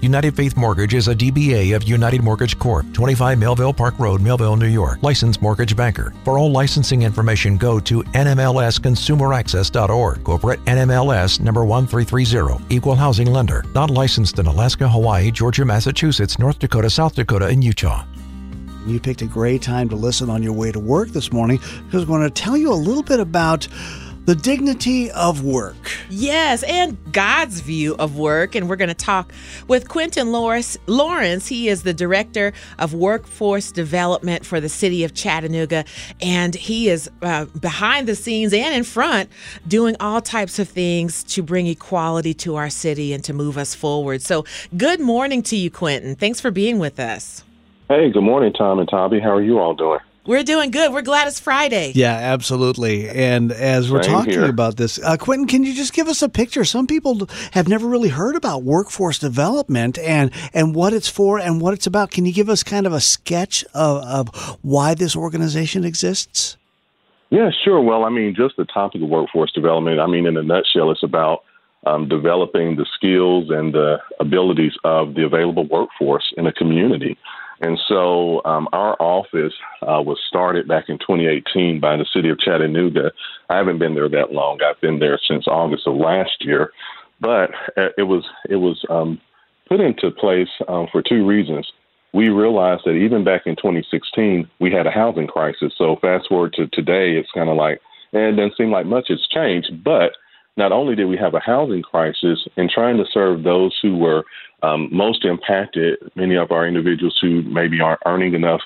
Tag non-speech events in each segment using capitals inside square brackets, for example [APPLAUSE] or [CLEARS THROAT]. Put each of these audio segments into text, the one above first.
United Faith Mortgage is a DBA of United Mortgage Corp., 25 Melville Park Road, Melville, New York. Licensed mortgage banker. For all licensing information, go to nmlsconsumeraccess.org. Corporate NMLS number 1330. Equal housing lender. Not licensed in Alaska, Hawaii, Georgia, Massachusetts, North Dakota, South Dakota, and Utah. You picked a great time to listen on your way to work this morning because we're going to tell you a little bit about the dignity of work. Yes, and God's view of work. And we're going to talk with Quentin Lawrence. Lawrence, he is the director of workforce development for the city of Chattanooga. And he is uh, behind the scenes and in front doing all types of things to bring equality to our city and to move us forward. So, good morning to you, Quentin. Thanks for being with us. Hey, good morning, Tom and Tommy. How are you all doing? We're doing good. We're glad it's Friday. Yeah, absolutely. And as we're Same talking here. about this, uh, Quentin, can you just give us a picture? Some people have never really heard about workforce development and and what it's for and what it's about. Can you give us kind of a sketch of, of why this organization exists? Yeah, sure. Well, I mean, just the topic of workforce development, I mean, in a nutshell, it's about um, developing the skills and the abilities of the available workforce in a community. And so um, our office uh, was started back in 2018 by the city of Chattanooga. I haven't been there that long. I've been there since August of last year, but uh, it was it was um, put into place um, for two reasons. We realized that even back in 2016, we had a housing crisis. So fast forward to today, it's kind of like and it doesn't seem like much has changed, but not only did we have a housing crisis in trying to serve those who were um, most impacted, many of our individuals who maybe aren't earning enough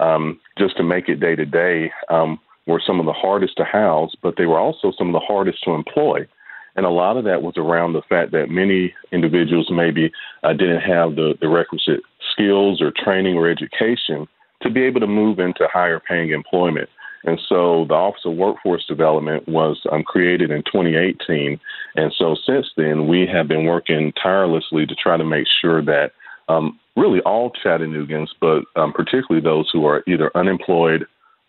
um, just to make it day to day um, were some of the hardest to house, but they were also some of the hardest to employ. And a lot of that was around the fact that many individuals maybe uh, didn't have the, the requisite skills or training or education to be able to move into higher paying employment. And so the Office of Workforce Development was um, created in 2018. And so since then, we have been working tirelessly to try to make sure that um, really all Chattanoogans, but um, particularly those who are either unemployed,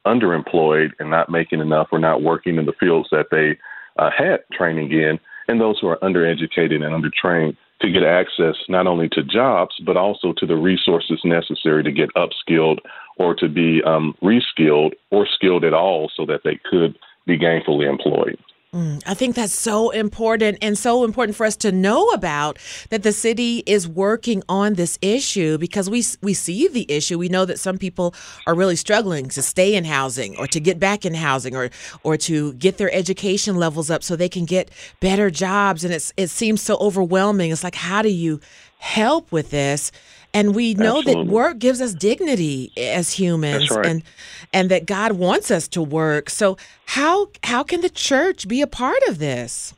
underemployed, and not making enough or not working in the fields that they uh, had training in, and those who are undereducated and undertrained to get access not only to jobs, but also to the resources necessary to get upskilled or to be um, reskilled or skilled at all so that they could be gainfully employed. Mm, I think that's so important and so important for us to know about that the city is working on this issue because we we see the issue. We know that some people are really struggling to stay in housing or to get back in housing or or to get their education levels up so they can get better jobs and it's it seems so overwhelming. It's like how do you help with this? And we know Absolutely. that work gives us dignity as humans right. and and that God wants us to work. So how how can the church be a part of this?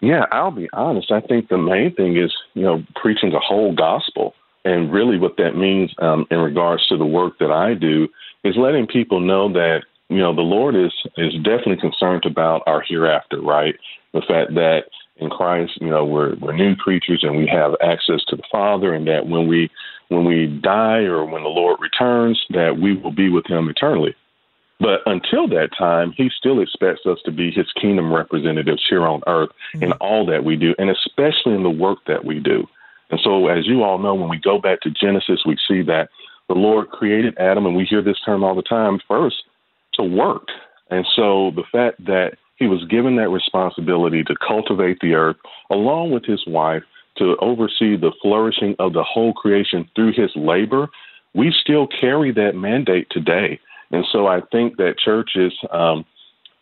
Yeah, I'll be honest. I think the main thing is, you know, preaching the whole gospel. And really what that means um, in regards to the work that I do is letting people know that, you know, the Lord is, is definitely concerned about our hereafter, right? The fact that in Christ, you know, we're, we're new creatures and we have access to the Father and that when we, when we die or when the Lord returns, that we will be with him eternally. But until that time, he still expects us to be his kingdom representatives here on earth mm-hmm. in all that we do, and especially in the work that we do. And so, as you all know, when we go back to Genesis, we see that the Lord created Adam, and we hear this term all the time first to work. And so, the fact that he was given that responsibility to cultivate the earth along with his wife to oversee the flourishing of the whole creation through his labor, we still carry that mandate today. And so I think that churches um,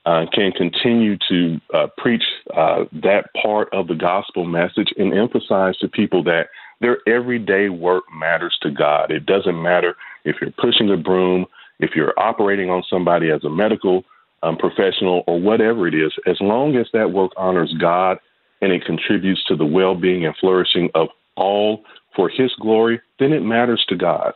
uh, can continue to uh, preach uh, that part of the gospel message and emphasize to people that their everyday work matters to God. It doesn't matter if you're pushing a broom, if you're operating on somebody as a medical um, professional, or whatever it is, as long as that work honors God and it contributes to the well being and flourishing of all for His glory, then it matters to God.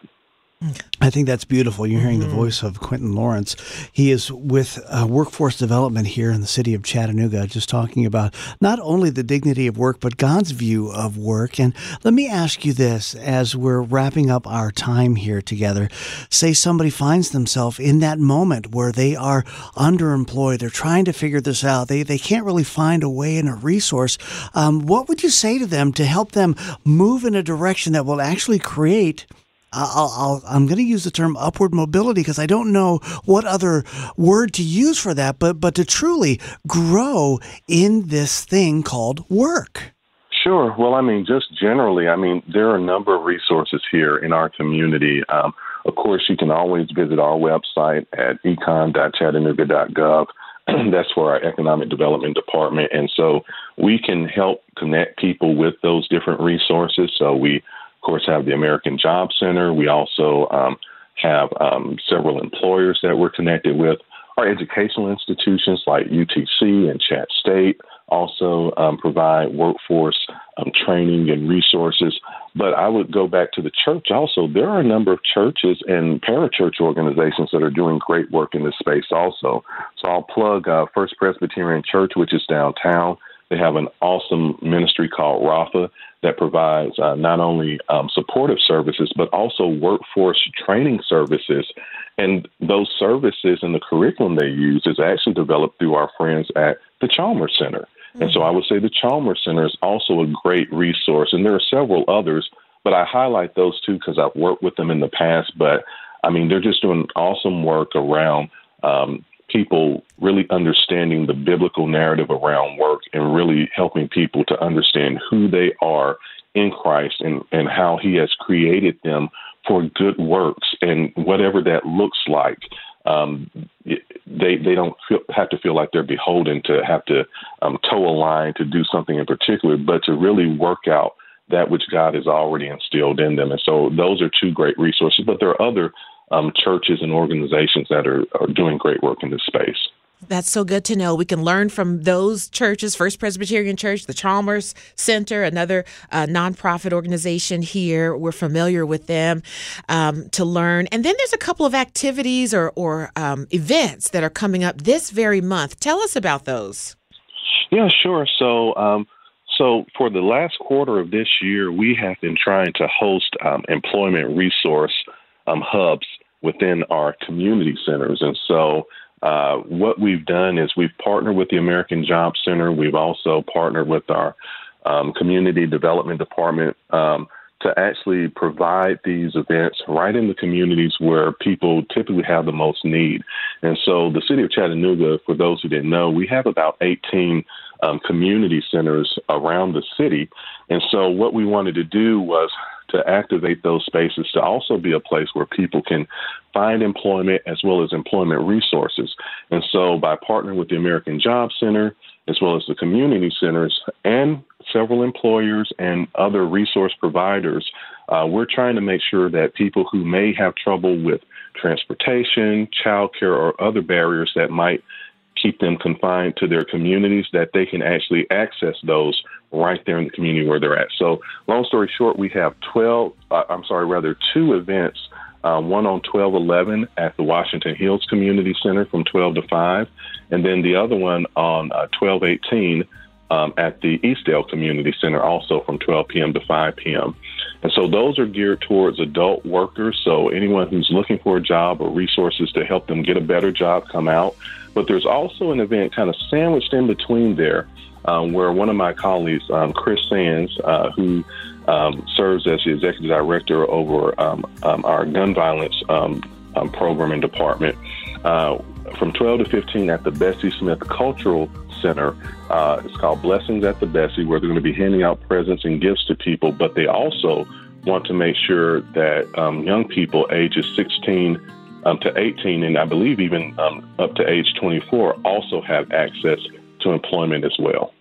I think that's beautiful. You're hearing mm-hmm. the voice of Quentin Lawrence. He is with uh, workforce development here in the city of Chattanooga, just talking about not only the dignity of work, but God's view of work. And let me ask you this as we're wrapping up our time here together. Say somebody finds themselves in that moment where they are underemployed, they're trying to figure this out, they, they can't really find a way and a resource. Um, what would you say to them to help them move in a direction that will actually create? I'll, i am going to use the term upward mobility because I don't know what other word to use for that, but but to truly grow in this thing called work. Sure. Well, I mean, just generally, I mean, there are a number of resources here in our community. Um, of course, you can always visit our website at econ.chattanooga.gov. [CLEARS THROAT] That's for our economic development department. And so we can help connect people with those different resources. So we course, have the American Job Center. We also um, have um, several employers that we're connected with. Our educational institutions like UTC and Chatt State also um, provide workforce um, training and resources. But I would go back to the church also. There are a number of churches and parachurch organizations that are doing great work in this space also. So I'll plug uh, First Presbyterian Church, which is downtown. They have an awesome ministry called Rapha that provides uh, not only um, supportive services, but also workforce training services. And those services and the curriculum they use is actually developed through our friends at the Chalmers Center. Mm-hmm. And so I would say the Chalmers Center is also a great resource. And there are several others, but I highlight those two because I've worked with them in the past. But I mean, they're just doing awesome work around um, people really understanding the biblical narrative around work and really helping people to understand who they are in Christ and, and how He has created them for good works and whatever that looks like. Um, they they don't feel, have to feel like they're beholden to have to um, toe a line to do something in particular, but to really work out that which God has already instilled in them. And so those are two great resources. But there are other um, churches and organizations that are, are doing great work in this space. That's so good to know. We can learn from those churches, First Presbyterian Church, the Chalmers Center, another uh, nonprofit organization here. We're familiar with them um, to learn. And then there's a couple of activities or, or um, events that are coming up this very month. Tell us about those. Yeah, sure. So, um, so for the last quarter of this year, we have been trying to host um, employment resource um, hubs within our community centers. And so, uh, what we've done is we've partnered with the American Job Center. We've also partnered with our um, community development department um, to actually provide these events right in the communities where people typically have the most need. And so, the city of Chattanooga, for those who didn't know, we have about 18 um, community centers around the city. And so, what we wanted to do was to activate those spaces to also be a place where people can find employment as well as employment resources. And so by partnering with the American Job Center, as well as the community centers and several employers and other resource providers, uh, we're trying to make sure that people who may have trouble with transportation, childcare, or other barriers that might keep them confined to their communities, that they can actually access those right there in the community where they're at. So, long story short, we have 12, uh, I'm sorry, rather two events. Uh, one on 1211 at the Washington Hills Community Center from 12 to 5, and then the other one on uh, 1218 um, at the Eastdale Community Center, also from 12 p.m. to 5 p.m. And so those are geared towards adult workers. So anyone who's looking for a job or resources to help them get a better job come out. But there's also an event kind of sandwiched in between there um, where one of my colleagues, um, Chris Sands, uh, who um, serves as the executive director over um, um, our gun violence um, program and department, uh, from 12 to 15 at the Bessie Smith Cultural Center. Uh, it's called Blessings at the Bessie, where they're going to be handing out presents and gifts to people, but they also want to make sure that young people ages 16 um, to 18, and I believe even up to age 24 also have access to employment as well.